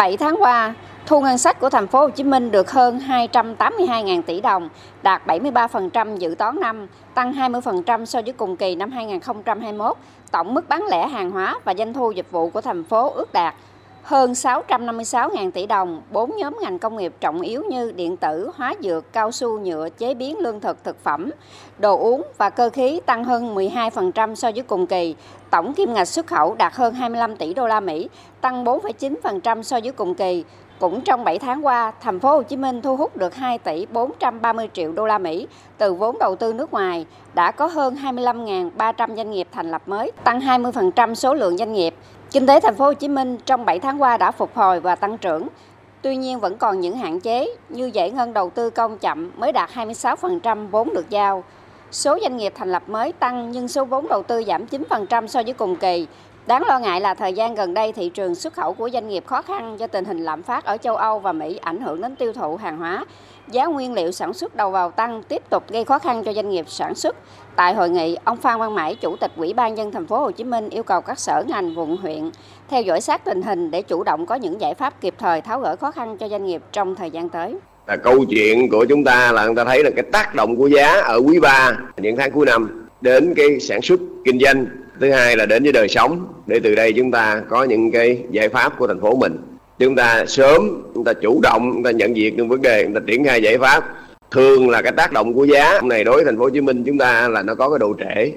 7 tháng qua, thu ngân sách của thành phố Hồ Chí Minh được hơn 282.000 tỷ đồng, đạt 73% dự toán năm, tăng 20% so với cùng kỳ năm 2021. Tổng mức bán lẻ hàng hóa và doanh thu dịch vụ của thành phố ước đạt hơn 656.000 tỷ đồng, bốn nhóm ngành công nghiệp trọng yếu như điện tử, hóa dược, cao su, nhựa, chế biến lương thực, thực phẩm, đồ uống và cơ khí tăng hơn 12% so với cùng kỳ. Tổng kim ngạch xuất khẩu đạt hơn 25 tỷ đô la Mỹ, tăng 4,9% so với cùng kỳ. Cũng trong 7 tháng qua, thành phố Hồ Chí Minh thu hút được 2 tỷ 430 triệu đô la Mỹ từ vốn đầu tư nước ngoài, đã có hơn 25.300 doanh nghiệp thành lập mới, tăng 20% số lượng doanh nghiệp. Kinh tế thành phố Hồ Chí Minh trong 7 tháng qua đã phục hồi và tăng trưởng. Tuy nhiên vẫn còn những hạn chế, như giải ngân đầu tư công chậm mới đạt 26% vốn được giao. Số doanh nghiệp thành lập mới tăng nhưng số vốn đầu tư giảm 9% so với cùng kỳ. Đáng lo ngại là thời gian gần đây thị trường xuất khẩu của doanh nghiệp khó khăn do tình hình lạm phát ở châu Âu và Mỹ ảnh hưởng đến tiêu thụ hàng hóa. Giá nguyên liệu sản xuất đầu vào tăng tiếp tục gây khó khăn cho doanh nghiệp sản xuất. Tại hội nghị, ông Phan Văn Mãi, Chủ tịch Ủy ban dân thành phố Hồ Chí Minh yêu cầu các sở ngành, quận huyện theo dõi sát tình hình để chủ động có những giải pháp kịp thời tháo gỡ khó khăn cho doanh nghiệp trong thời gian tới là câu chuyện của chúng ta là người ta thấy là cái tác động của giá ở quý 3 những tháng cuối năm đến cái sản xuất kinh doanh. Thứ hai là đến với đời sống, để từ đây chúng ta có những cái giải pháp của thành phố mình. Chúng ta sớm, chúng ta chủ động, chúng ta nhận diện những vấn đề, chúng ta triển khai giải pháp. Thường là cái tác động của giá. Này đối với thành phố Hồ Chí Minh chúng ta là nó có cái độ trễ.